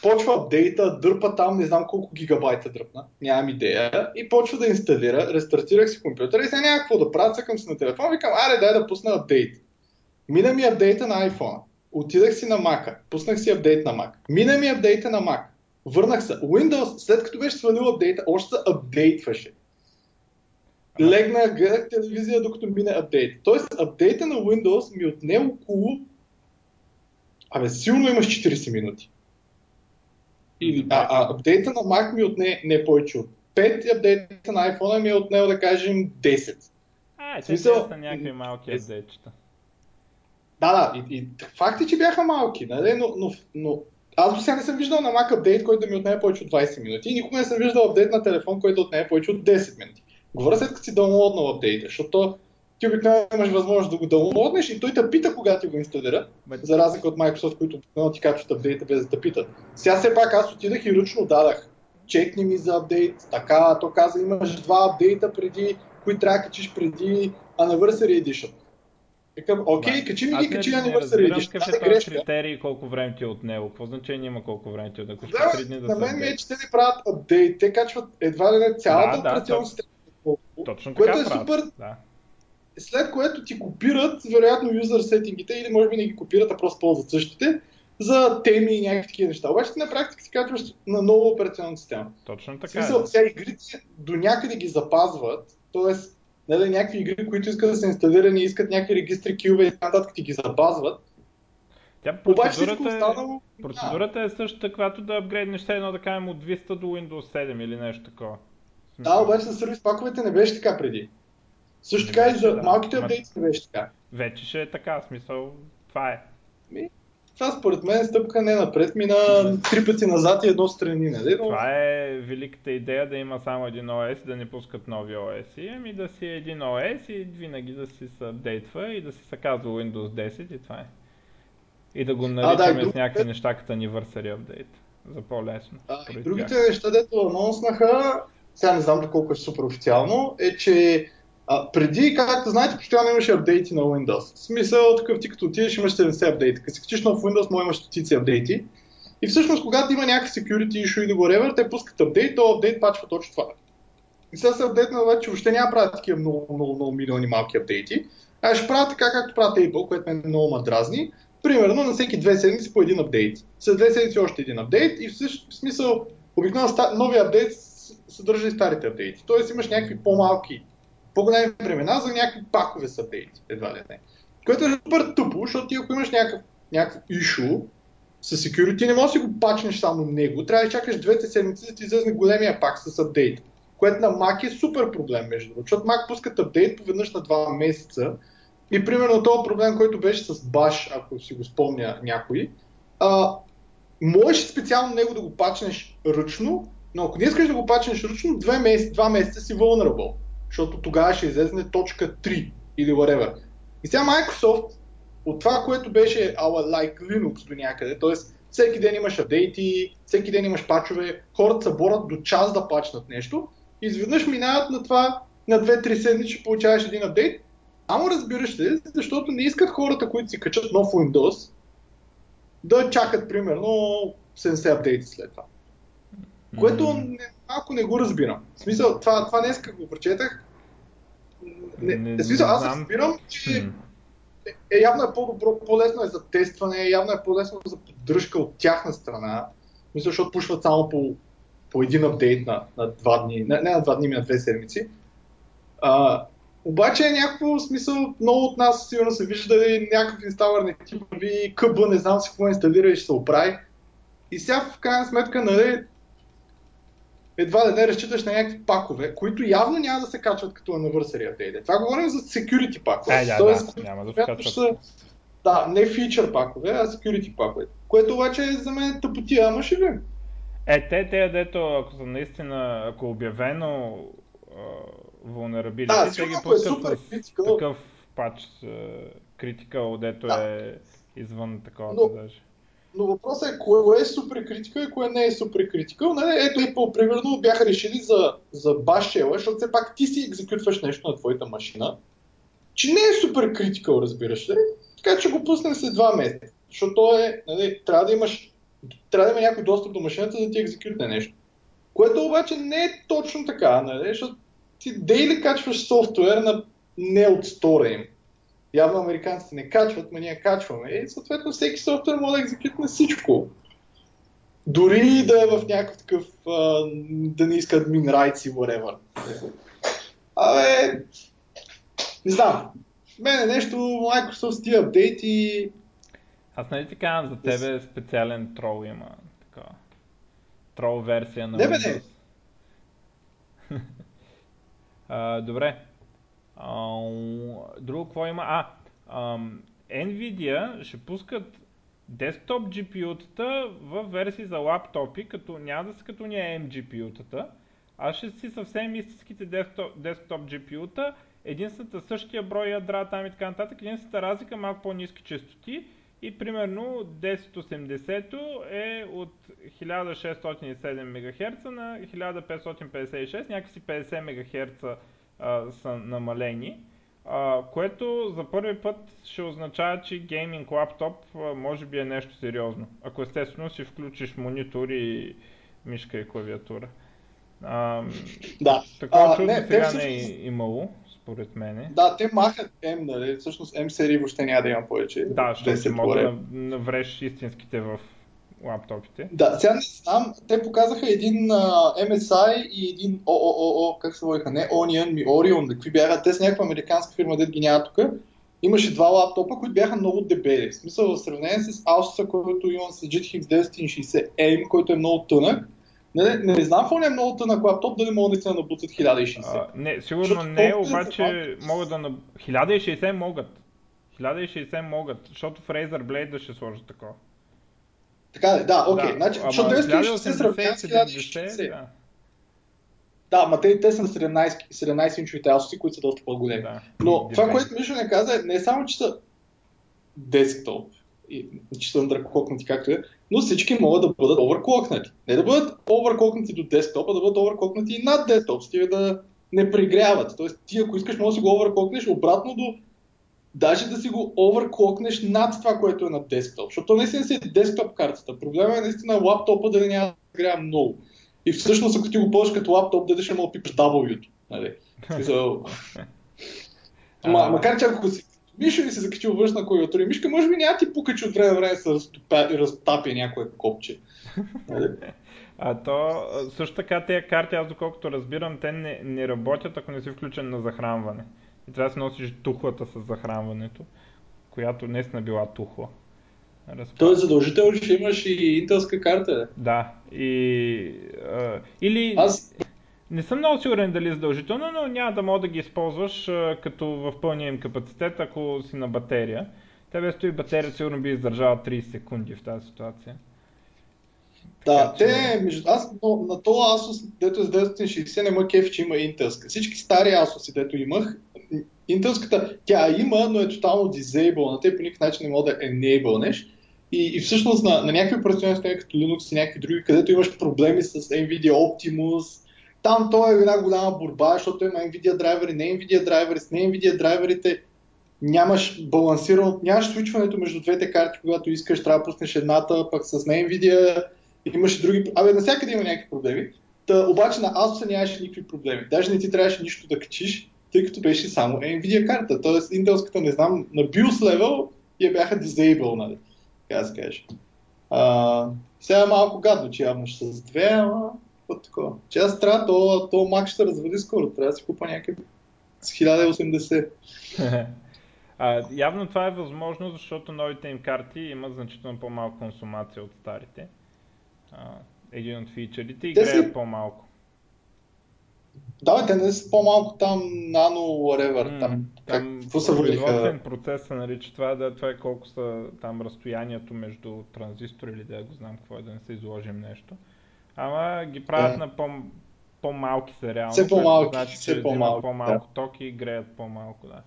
Почва апдейта, дърпа там, не знам колко гигабайта дръпна, нямам идея, и почва да инсталира, рестартирах си компютъра и сега няма какво да правя, цъкам си на телефон, викам, аре дай да пусна апдейт. Мина ми апдейта на iPhone. Отидах си на Mac. Пуснах си апдейт на Mac. Мина ми апдейта на Mac. Върнах се. Windows, след като беше свалил апдейта, още се апдейтваше. Легнах, гледах телевизия, докато мине апдейт. Тоест, апдейта на Windows ми отне около... Абе, силно имаш 40 минути. Или, а, а апдейта на Mac ми отне не повече от 5 и апдейта на iPhone ми е отнел да кажем 10. А, те Смисъл... са някакви малки апдейтчета. Да, да, и, и факт е, че бяха малки, нали? но, но, но аз до сега не съм виждал на Mac апдейт, който да ми отнеме повече от 20 минути и никога не съм виждал апдейт на телефон, който отнеме повече от 10 минути. Говоря след като си даунлоднал апдейта, защото ти обикновено имаш възможност да го даунлоднеш и той те пита кога ти го инсталира, за разлика от Microsoft, които обикновено ти качват апдейта без да те питат. Сега все пак аз отидах и ръчно дадах. Чекни ми за апдейт, така, то каза имаш два апдейта преди, които трябва да качиш преди Anniversary Edition. Викам, окей, качи ми ги, качи Anniversary Edition. Какъв е този критерий колко време ти е от него? Какво значение има колко време ти е? Да, дни да на мен ми е, че те не правят апдейт, те качват едва ли не цялата да, операционна да, система точно така което е правят. супер. Да. След което ти копират, вероятно, юзър сетингите или може би не ги копират, а просто ползват същите за теми и някакви такива неща. Обаче на практика си качваш на нова операционна система. Точно така. Смисъл, сега игрите до някъде ги запазват, т.е. Нали, някакви игри, които искат да са инсталирани, искат някакви регистри, килове и нататък ти ги запазват. Тя процедурата, Обаче, останало, е, процедурата е същата, каквато да апгрейднеш едно да кажем от 200 до Windows 7 или нещо такова. Да, обаче с сервис паковете не беше така преди. Също така и за да, малките апдейти не беше така. Вече ще е така, смисъл, това е. Ми, това според мен стъпка не напред, мина три пъти назад и едно страни, нали? Но... Това е великата идея да има само един и да не пускат нови ОС. И ами да си е един ОС и винаги да си се апдейтва и да си се казва Windows 10 и това е. И да го наричаме да, с някакви неща като Anniversary Update. За по-лесно. А, другите неща, дето анонснаха, сега не знам доколко е супер официално, е, че а, преди, както знаете, постоянно имаше апдейти на Windows. В смисъл, такъв ти като отидеш имаш 70 апдейти. Като си качиш нов Windows, може имаш стотици апдейти. И всъщност, когато има някакви security issue или whatever, те пускат апдейт, то апдейт пачва точно това. И сега се апдейтна вече, че въобще няма правят такива много, много, много милиони малки апдейти. А ще правят така, както правят Apple, което ме много ма дразни. Примерно на всеки две седмици по един апдейт. След две седмици още един апдейт и в смисъл, обикновено новия апдейт съдържа и старите апдейти. Тоест имаш някакви по-малки, по-големи времена за някакви пакове с апдейти, едва ли не. Което е супер тъпо, защото ти ако имаш някакъв, някакъв issue с security, не можеш да си го пачнеш само него, трябва да чакаш двете седмици да ти излезне големия пак с апдейт. Което на Mac е супер проблем, между другото, защото Mac пускат апдейт поведнъж на два месеца и примерно този проблем, който беше с Bash, ако си го спомня някой, а, можеш специално него да го пачнеш ръчно, но ако не искаш да го пачнеш ръчно, два месеца, два месеца си vulnerable, защото тогава ще излезне точка 3 или whatever. И сега Microsoft, от това, което беше our like Linux до някъде, т.е. всеки ден имаш апдейти, всеки ден имаш пачове, хората се борят до час да пачнат нещо, и изведнъж минават на това, на 2-3 седмици ще получаваш един апдейт, Ама разбираш се, защото не искат хората, които си качат нов Windows, да чакат примерно 70 апдейти след това. Което не, малко не го разбирам. В смисъл, това, това днес го прочетах. Не, не, в смисъл, аз разбирам, че е, е, явно е по-добро, по-лесно е за тестване, явно е по-лесно за поддръжка от тяхна страна. Мисля, защото пушват само по, по един апдейт на, на два дни, не, не на два дни, а на две седмици. А, обаче е някакво смисъл, много от нас сигурно са виждали някакъв инсталър не ти върви, къба, не знам си какво инсталира и ще се оправи. И сега в крайна сметка, нали, едва да не разчиташ на някакви пакове, които явно няма да се качват като anniversary update. Това говорим за security пакове. Е, да, Тоест, да, няма да се качват. Са, да, не фичър пакове, а security пакове. Което обаче е за мен тъпотия, ама ще видим. Е, те, те, дето, ако са наистина, ако е обявено vulnerability, да, те ги е пускат е с такъв пач, критикал, дето да. е извън такова но, даже. Но въпросът е кое е супер критика и кое не е супер критика. Нали, ето и по примерно бяха решили за, за Bash защото все пак ти си екзекютваш нещо на твоята машина, че не е супер критикал, разбираш ли? Така че го пуснем след два месеца. Защото е, нали, трябва да имаш трябва да има някой достъп до машината, за да ти екзекютне нещо. Което обаче не е точно така, нали? защото ти дейли качваш софтуер на не от стора им. Явно американците не качват, но ние качваме. И съответно всеки софтуер може да екзекютне всичко. Дори да е в някакъв такъв, а, да не иска admin rights и whatever. Абе, не знам. Мене нещо Microsoft с тия апдейти... Аз нали ти казвам, за тебе специален трол има. Така. Трол версия на Не, бе, не. <laughs> а, добре. А, друго какво има? А, ам, Nvidia ще пускат десктоп GPU-тата в версии за лаптопи, като няма да са като ние MGPU-тата, а ще си съвсем истинските десктоп, десктоп GPU-та, единствената същия брой ядра там и така нататък, единствената разлика малко по-низки частоти. И примерно 1080 е от 1607 МГц на 1556, някакси 50 МГц а, са намалени, а, което за първи път ще означава, че гейминг лаптоп а, може би е нещо сериозно. Ако естествено си включиш монитор и мишка и клавиатура. А, да. Такова чудо сега всъщност... не е имало, според мене. Да, те махат M, нали? Всъщност M серии въобще няма да има повече. Да, ще мога да навреш истинските в лаптопите. Да, сега не знам, те показаха един uh, MSI и един ООО, как се водиха, не Onion, ми Orion, какви бяха, те са някаква американска фирма, дет ги няма тук. Имаше два лаптопа, които бяха много дебели. В смисъл, в сравнение с Asus, който имам с GTX 960M, който е много тънък, не, не, не знам какво не е много тънък лаптоп, дали могат наистина да набутат 1060. А, не, сигурно защото не, обаче е могат да... 1060 могат. 1060 могат, защото в Razer Blade ще сложат такова. Така ли? Да, окей. Okay. Да, значи, защото 960 се сравнява с 1060. Да. Да, ма те, те са на 17, 17 инчовите асоси, които са доста по-големи. Да, Но това, което Мишо не каза, е не само, че са десктоп, и, че са дръкокнати както е, но всички могат да бъдат оверклокнати. Не да бъдат оверклокнати до десктопа, да бъдат оверклокнати и над десктоп, стига да не пригряват. Тоест ти ако искаш, може да си го оверклокнеш обратно до даже да си го оверклокнеш над това, което е на десктоп. Защото наистина си е десктоп картата. Проблемът е наистина лаптопа да не няма да много. И всъщност, ако ти го ползваш като лаптоп, да ще мога да пипаш W-то. Нали? <laughs> Ма, макар че ако си Мишо и се закачил външна клавиатура мишка, може би няма ти пука, че от време време се разтапя някое копче. Нали? <laughs> А то също така тези карти, аз доколкото разбирам, те не, не работят, ако не си включен на захранване. И трябва да си носиш тухлата с захранването, която наистина била тухла. Разпад. Е задължително, че имаш и интелска карта. Да. И, а, или... Аз... Не съм много сигурен дали е задължително, но няма да мога да ги използваш а, като в пълния им капацитет, ако си на батерия. Те без стои батерия сигурно би издържала 30 секунди в тази ситуация. Да, че... те, между... аз но, на това Asus, дето е с 960, не ма кеф, че има интелска. Всички стари Asus, дето имах, интелската, тя има, но е тотално disable. Те по никакъв начин не мога да enable И, и всъщност на, на някакви операционни системи като Linux и някакви други, където имаш проблеми с NVIDIA Optimus, там то е една голяма борба, защото има NVIDIA драйвери, не NVIDIA драйвери, с не NVIDIA драйверите нямаш балансирано, нямаш свичването между двете карти, когато искаш, трябва да пуснеш едната, пък с не NVIDIA имаш други... Абе, навсякъде има някакви проблеми. Та, обаче на Asus нямаше никакви проблеми. Даже не ти трябваше нищо да качиш, тъй като беше само Nvidia карта. Тоест, интелската, не знам, на BIOS level я бяха disable, нали? Така се каже. А, сега е малко гадно, че явно ще с две, ама какво такова. Че аз трябва, то, то Mac ще развали скоро, трябва да си купа някакъв с 1080. а, явно това е възможно, защото новите им карти имат значително по-малко консумация от старите. А, един от фичерите и греят си... по-малко. Да, те не са по-малко там нано, whatever. Mm, там, там какво производствен процес се нарича това, да, това е колко са там разстоянието между транзистори или да го знам какво е, да не се изложим нещо. Ама ги правят yeah. на по, по-малки са реално. Все по-малки, значи, все че по-малки, по-малко да. токи и греят по-малко, да.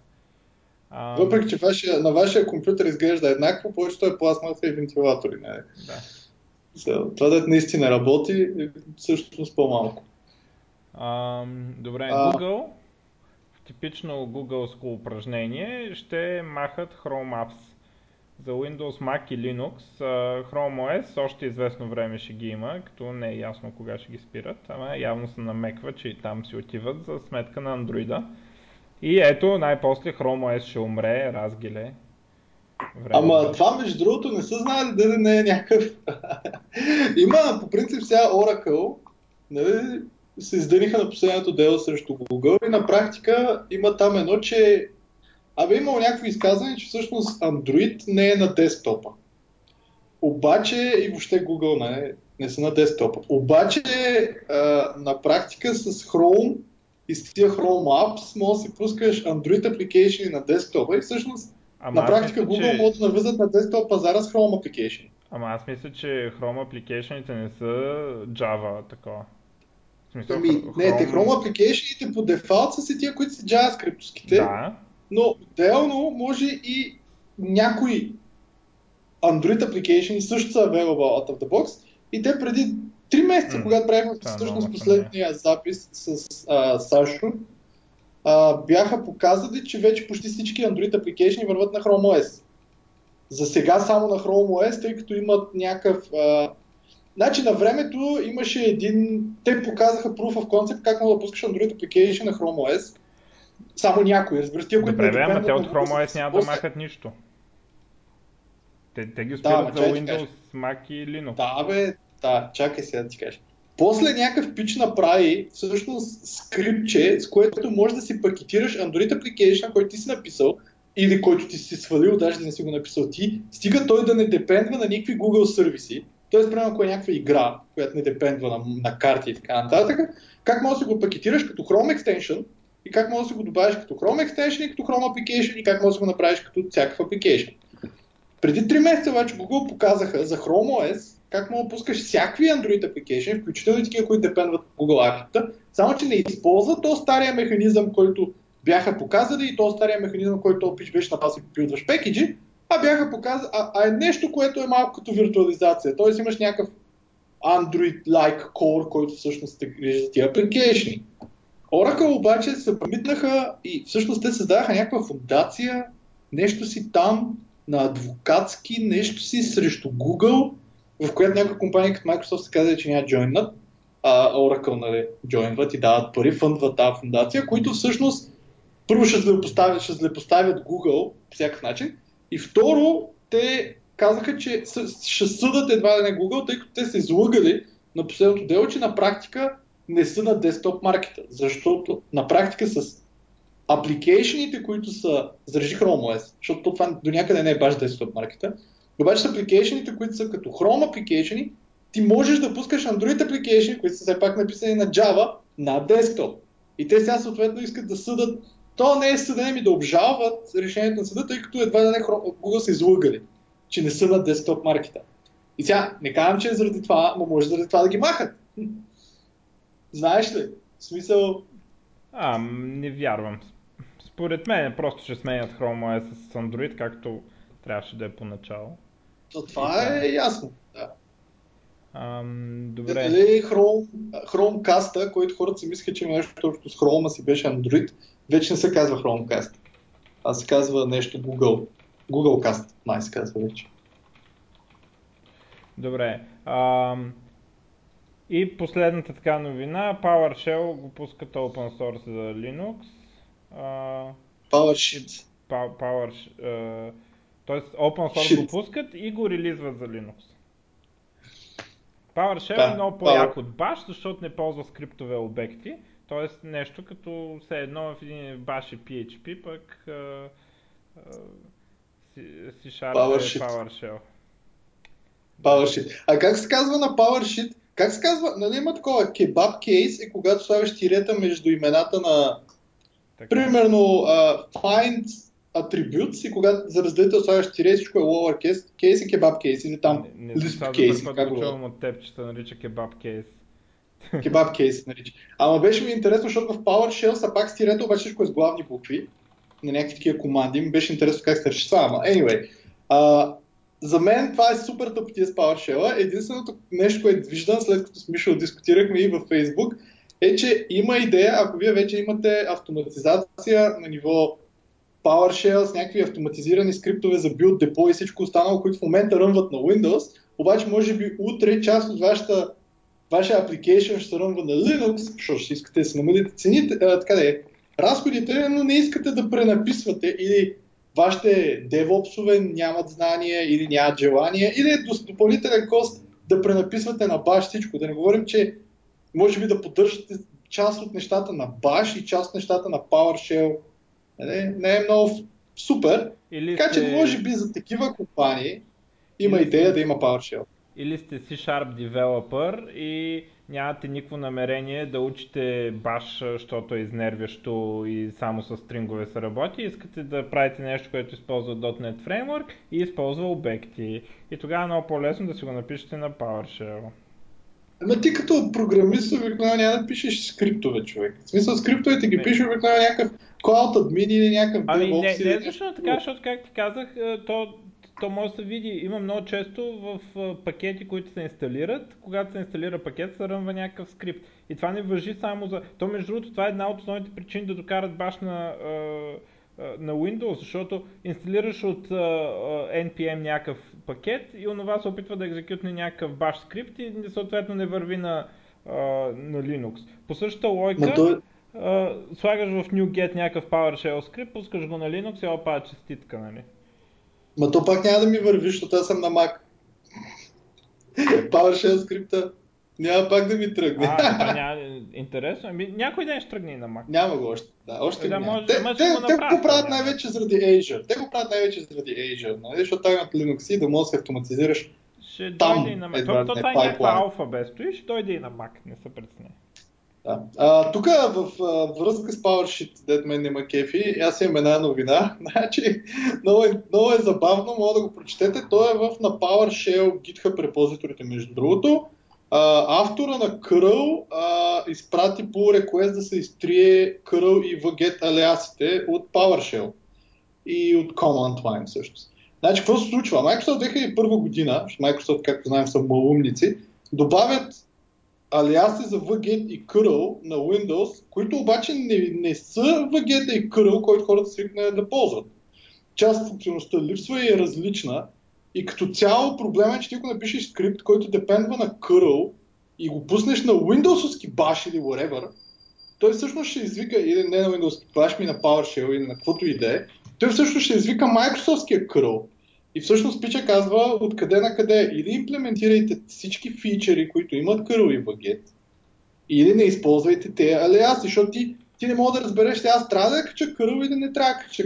А, Въпреки, че вашия, на вашия компютър изглежда еднакво, повечето е пластмаса и вентилатори. Не? Да. Това да наистина работи, е всъщност по-малко. А, добре, а... Google, типично Google упражнение, ще махат Chrome Apps. За Windows, Mac и Linux Chrome OS още известно време ще ги има, като не е ясно кога ще ги спират, ама явно се намеква, че и там си отиват за сметка на Android. И ето, най-после Chrome OS ще умре, разгиле. Време. Ама това, между другото, не са знали дали не е някакъв... <laughs> Има, по принцип, сега Oracle, нали, се издъниха на последното дело срещу Google и на практика има там едно, че Абе имало някакво изказване, че всъщност Android не е на десктопа. Обаче и въобще Google не, не са на десктопа. Обаче а, на практика с Chrome и с тия Chrome Apps може да си пускаш Android application на десктопа и всъщност Ама на практика мисля, Google че... могат да навлизат на десктоп пазара с Chrome application. Ама аз мисля, че Chrome application не са Java такова. Смисъл, ами, Chrome... не, те Chrome application по дефалт са си тия, които са JavaScript. Да но отделно може и някои Android application също са available out of the box и те преди 3 месеца, mm. когато правихме е всъщност последния запис с а, Сашо, а, бяха показали, че вече почти всички Android application върват на Chrome OS. За сега само на Chrome OS, тъй като имат някакъв... А... Значи на времето имаше един... Те показаха proof of concept как мога да пускаш Android application на Chrome OS само някой, разбира се. Добре, бе, ама те от Chrome OS няма да махат нищо. Те, те ги спират да, за Windows, Mac и Linux. Да, бе, да, чакай сега да ти кажа. После някакъв пич направи всъщност скриптче, с което можеш да си пакетираш Android application, който ти си написал, или който ти си свалил, даже да не си го написал ти, стига той да не депендва на никакви Google сервиси. Тоест, примерно, ако е някаква игра, която не депендва на, на карти и така нататък, как можеш да си го пакетираш като Chrome extension, и как можеш да го добавиш като Chrome Extension и като Chrome Application и как можеш да го направиш като всякакъв application. Преди 3 месеца обаче Google показаха за Chrome OS как да пускаш всякакви Android application, включително и такива, които депендват Google API-та, само че не използват то стария механизъм, който бяха показали и то стария механизъм, който опич беше на това си билдваш пекиджи, а бяха показали, а, а е нещо, което е малко като виртуализация. Тоест имаш някакъв Android-like core, който всъщност те грижи за тия application. Oracle обаче се промитнаха и всъщност те създадаха някаква фундация, нещо си там на адвокатски, нещо си срещу Google, в която някаква компания като Microsoft се казва, че няма джойнат, а Oracle нали, джойнват и дават пари, фъндват тази фундация, които всъщност първо ще злепоставят, ще злепоставят Google по всякакъв начин. И второ те казаха, че ще съдат едва да не Google, тъй като те се излъгали на последното дело, че на практика не са на десктоп маркета, защото на практика с апликейшените, които са, заражи Chrome OS, защото това до някъде не е баш десктоп маркета, обаче с апликейшените, които са като Chrome апликейшени, ти можеш да пускаш Android апликейшени, които са все пак написани на Java, на десктоп. И те сега съответно искат да съдат, то не е съдене ми да обжалват решението на съда, тъй като едва да не Google са излъгали, че не са на десктоп маркета. И сега, не казвам, че е заради това, но може заради това да ги махат. Знаеш ли? В смисъл... А, не вярвам. Според мен просто ще сменят Chrome OS с Android, както трябваше да е поначало. То това е ясно, да. Ам, добре. Дали Chrome, Chromecast, който хората си мислеха, че има нещо общо с Chrome, си беше Android, вече не се казва Chromecast. А се казва нещо Google. Googlecast, май се казва вече. Добре. Ам, и последната така новина, PowerShell го пускат open source за Linux. Uh, PowerShell. Power, uh, тоест open source го пускат и го релизват за Linux. PowerShell да, е много по-як от Bash, защото не ползва скриптове обекти. Тоест нещо като все едно в един Bash и PHP, пък uh, uh, C-Sharp PowerShell. е PowerShell. PowerShell. А как се казва на PowerShell? Как се казва? Нали има такова кебаб кейс е когато слагаш тирета между имената на така. примерно uh, find attributes и когато за разделител слагаш тире всичко е lower case, кейс и кебаб кейс или там не, не list кейс. Не го чувам от теб, че се нарича кебаб кейс. Кебаб кейс нарича. Ама беше ми интересно, защото в PowerShell са пак с тирето, обаче всичко е с главни букви на някакви такива команди. Ми беше интересно как се реши това. Ама, anyway. Uh, за мен това е супер тъпотия с PowerShell. Единственото нещо, което виждам, след като с Мишо дискутирахме и във Facebook, е, че има идея, ако вие вече имате автоматизация на ниво PowerShell с някакви автоматизирани скриптове за build, депо и всичко останало, които в момента ръмват на Windows, обаче може би утре част от вашата, вашия application ще се ръмва на Linux, защото ще искате да се намалите цените, а, така да е, разходите, но не искате да пренаписвате или вашите девопсове нямат знание или нямат желание, или е допълнителен кост да пренаписвате на баш всичко. Да не говорим, че може би да поддържате част от нещата на баш и част от нещата на PowerShell. Не, не е много супер. Или така сте... че може би за такива компании има или идея сте... да има PowerShell. Или сте C-Sharp developer и нямате никакво намерение да учите баш, защото е изнервящо и само с стрингове се работи. Искате да правите нещо, което използва .NET Framework и използва обекти. И тогава е много по-лесно да си го напишете на PowerShell. Ама ти като програмист обикновено няма да пишеш скриптове, човек. В смисъл скриптовете ги пишеш обикновено някакъв Cloud Admin или някакъв Ами не, не, не точно така, защото как ти казах, то то може да се види, има много често в пакети, които се инсталират, когато се инсталира пакет, се ръмва някакъв скрипт. И това не въжи само за... То между другото, това е една от основните причини да докарат баш на, на Windows, защото инсталираш от NPM някакъв пакет и онова се опитва да екзекютне някакъв баш скрипт и съответно не върви на, на Linux. По същата логика, той... слагаш в NuGet някакъв PowerShell скрипт, пускаш го на Linux и опа честитка, нали? Ма то пак няма да ми върви, защото аз съм на Mac. <laughs> PowerShell скрипта няма пак да ми тръгне. А, това <laughs> няма... Интересно. Ами, някой ден ще тръгне и на Mac. Няма го още. Да, още да. Може, те, те, те, те го правят най-вече заради Azure. Те го правят най-вече заради Azure, нали? защото там имат Linux и да можеш да автоматизираш ще там, дойде и на Mac. То, то, това е някаква алфа без стои, ще дойде и на Mac, не се преценя. Да. А, тук в а, връзка с PowerShell, дед мен нема кефи, аз имам една новина. <laughs> Значи, много, е, много е забавно, мога да го прочетете. Той е в на PowerShell GitHub репозиторите, между другото. Автора на curl а, изпрати по request да се изтрие curl и vget алиасите от PowerShell и от Command Line също. Значи, какво се случва? Microsoft 2001 година, Microsoft, както знаем, са малумници, добавят алиаси за VGet и curl на Windows, които обаче не, не са VGet и curl, който хората свикнали да ползват. Част от функционалността липсва и е различна. И като цяло проблема е, че ти ако напишеш скрипт, който депендва на curl и го пуснеш на Windowsовски баш или whatever, той всъщност ще извика, или не на Windows баш ми на PowerShell или на каквото и да е, той всъщност ще извика Microsoftския curl и всъщност Пича казва откъде на къде. Или имплементирайте всички фичери, които имат curl и багет, или не използвайте те алиаси, защото ти, ти не мога да разбереш, аз трябва да кача curl или не трябва да кача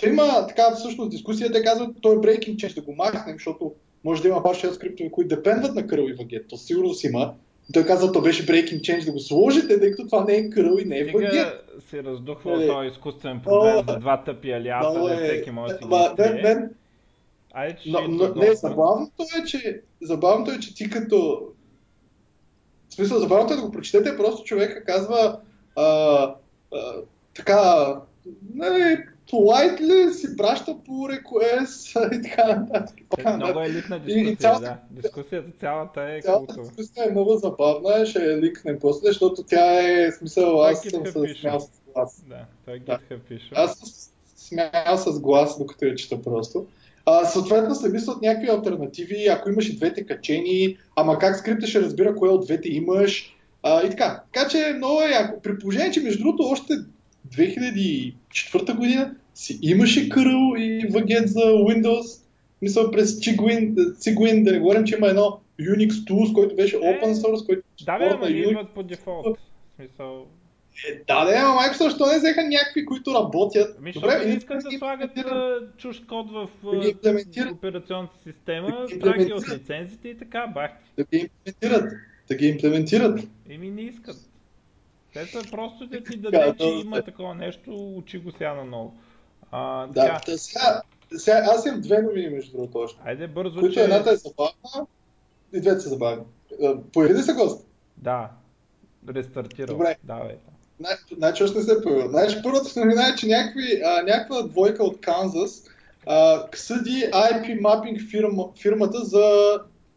Та има така всъщност дискусия, те казват, той е breaking change да го махнем, защото може да има паршел скриптове, които депендват на curl и багет. То сигурно си има. Той казва, то беше breaking change да го сложите, тъй като това не е curl и не е багет. се раздухва е, този изкуствен проблем за два тъпи алиаса, да е, всеки може да си ги мен, Айде, но, но, не, забавното е, че, забавното е, че ти като... В смисъл, забавното е да го прочетете, просто човека казва а, а, така, нали, полайтли си праща по request и така нататък. Е, много е ликна дискусия, и, цялата, да. Дискусията цялата е Цялата култова. дискусия е много забавна, ще я ликнем после, защото тя е, смисъл, аз съм се смял с глас. Да, той GitHub да. пише. Аз съм смял с глас, докато я чета просто. А, съответно се мислят някакви альтернативи, ако имаш и двете качени, ама как скрипта ще разбира кое от двете имаш а, и така. Така че много е яко. При положение, че между другото още 2004 година си имаше curl и вагет за Windows, мисля през Ciguin, Ciguin, да не говорим, че има едно Unix Tools, който беше е, open source, който... Да, бе, ама идват по дефолт. Смисъл... Е, да, да, ама Microsoft защо не взеха някакви, които работят? Ами, Добре, не искат да слагат чуж код в операционната система, праки от лицензите и така, бах. Да ги имплементират. Да ги имплементират. Еми не искат. Те са просто да ти <laughs> даде, че има такова нещо, учи го сега на ново. А, да, така. сега, сега, аз имам две новини между другото още. Айде бързо, които че... едната е забавна и двете са забавни. Появи се гост? Да. Рестартирал. Добре. Давай. Значи още не се е появил. Значи първата новина е, че някакви, а, някаква двойка от Канзас а, съди IP Mapping фирма, фирмата за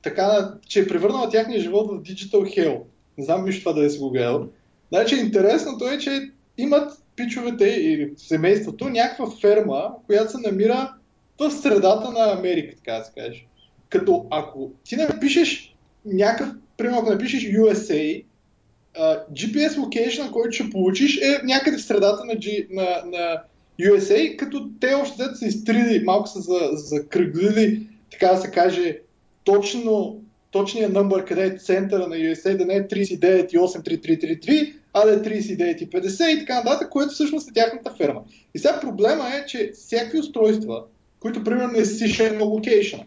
така, че е превърнала тяхния живот в Digital Hell. Не знам нищо това да е си го гледал. Значи интересното е, че имат пичовете и семейството някаква ферма, която се намира в средата на Америка, така да се каже. Като ако ти напишеш някакъв, примерно ако напишеш USA, uh, GPS location, който ще получиш е някъде в средата на, G, на, на USA, като те още са изтрили, малко са за, закръглили, така да се каже, точно, точния номер, къде е центъра на USA, да не е 39,83333, а да е 39,50 и така нататък, което всъщност е тяхната ферма. И сега проблема е, че всякакви устройства, които примерно си на локейшн,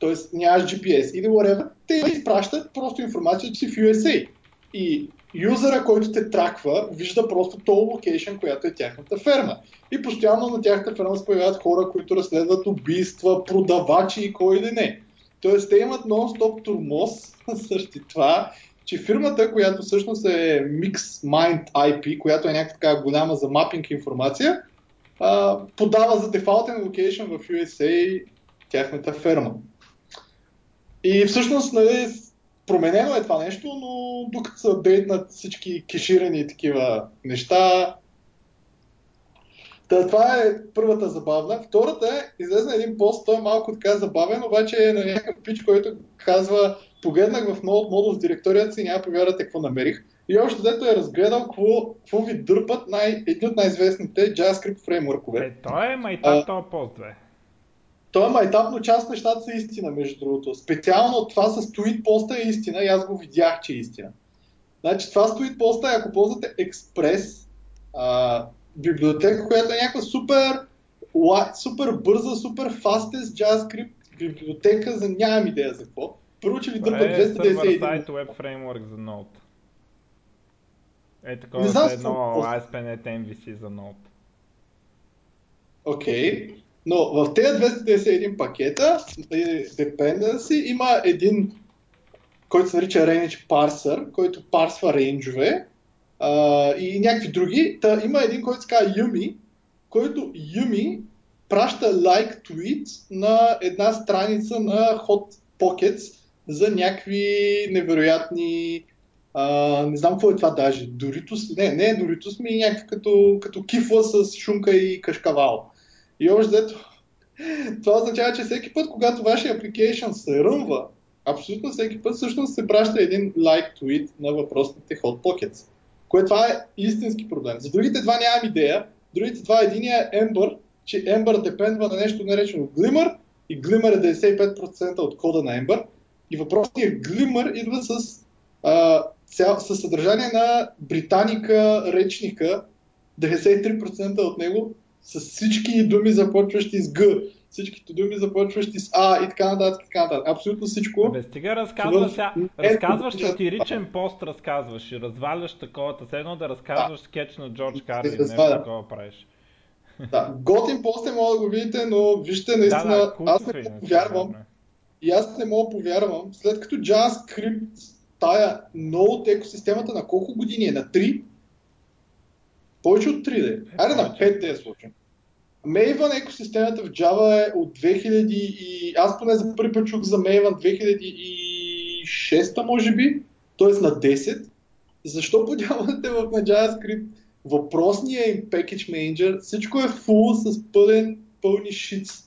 т.е. нямаш GPS или whatever, те изпращат просто информация, че си в USA. И юзера, който те траква, вижда просто то локейшн, която е тяхната ферма. И постоянно на тяхната ферма се появяват хора, които разследват убийства, продавачи и кой ли не. Тоест, те имат нон-стоп турмоз <laughs> същи това, че фирмата, която всъщност е Mix Mind IP, която е някаква така голяма за мапинг информация, подава за дефалтен локейшн в USA тяхната ферма. И всъщност, нали, променено е това нещо, но докато са апдейтнат всички кеширани такива неща, Та, това е първата забавна. Втората е, излезна един пост, той е малко така забавен, обаче е на някакъв пич, който казва, погледнах в Node Model с директорията си, няма повярвате какво намерих. И още дето е разгледал какво, какво ви дърпат най, едни от най-известните JavaScript фреймворкове. Е, той е майтап този пост, бе. Той е майтап, но част нещата са истина, между другото. Специално това с tweet поста е истина и аз го видях, че е истина. Значи това с tweet поста е, ако ползвате Express, а, библиотека, която е някаква супер, супер бърза, супер fastest JavaScript библиотека за нямам идея за какво. Първо, че ви дърпа 291. Е сайт Web Framework за Node. Е, такова не знам, едно ASP.NET MVC за Node. Окей. Okay. Но в тези 291 пакета, dependency, има един, който се нарича range parser, който парсва рейнджове и някакви други. Та, има един, който се казва Yumi, който Yumi праща like tweet на една страница на Hot Pockets за някакви невероятни а, не знам какво е това даже. Доритус, не, не е Доритус, ми е някакъв като, като кифла с шунка и кашкавал. И още дето, <laughs> това означава, че всеки път, когато вашия application се ръмва, абсолютно всеки път всъщност се праща един like tweet на въпросните Hot Pockets. Което това е истински проблем. За другите два нямам идея. Другите два единия е Ember, че Ember депендва на нещо наречено Glimmer и Glimmer е 95% от кода на Ember. И въпросният Glimmer идва с, а, цял, със съдържание на британика речника, 93% от него с всички думи започващи с Г, всичките думи започващи с А и така нататък, така нататък. Абсолютно всичко. Бе, стига разказваш, сега, разказваш сатиричен пост, разказваш и разваляш такова, все едно да разказваш да. скетч на Джордж Карлин, нещо такова правиш. Да, готин пост е мога да го видите, но вижте, наистина, да, да, аз не мога повярвам. И аз не мога повярвам, след като JavaScript тая от екосистемата на колко години е? На 3? Повече от 3 да е. Айде на 5 да е случай. Maven екосистемата в Java е от 2000 и... Аз поне за първи път чух за Maven 2006 може би, т.е. на 10. Защо подявате в на JavaScript въпросния им Package Manager, всичко е фул с пълен, пълни шиц.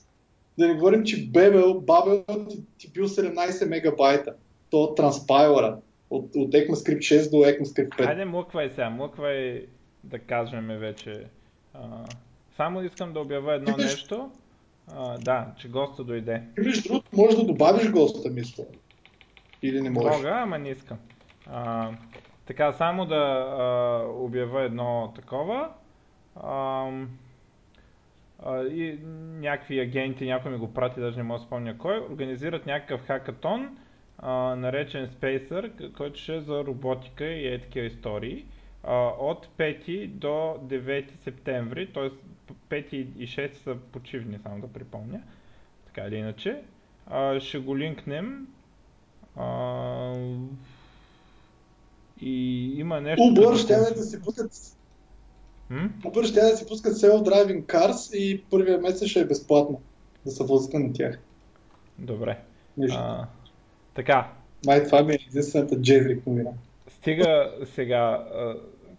Да не говорим, че Babel, Babel ти, ти бил 17 мегабайта. То транспайлера от, от ECMAScript 6 до ECMAScript 5. Хайде млъквай сега, млъквай да кажем вече. А, само искам да обявя едно ти нещо. А, да, че госта дойде. Ти между другото можеш да добавиш госта, мисля. Или не можеш? Мога, ама не искам. А, така, само да а, обявя едно такова. А, а, и някакви агенти, някой ми го прати, даже не мога да спомня кой, организират някакъв хакатон, а, наречен Spacer, който ще е за роботика и е такива истории. А, от 5 до 9 септември, т.е. 5 и 6 са почивни, само да припомня. Така или иначе. А, ще го линкнем. А, и има нещо... Uber ще да си пускат Uber ще да си пускат self-driving cars и първия месец ще е безплатно да се возите на тях. Добре. А, така. Май това ми е единствената джеврик новина. Стига сега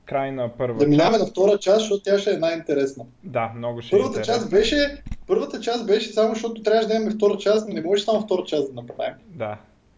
край на първа Да минаваме на втора част, защото тя ще е най-интересна. Да, много ще първата е част беше, Първата част беше само, защото трябваше да имаме втора част, но не може само втора част да направим. Да,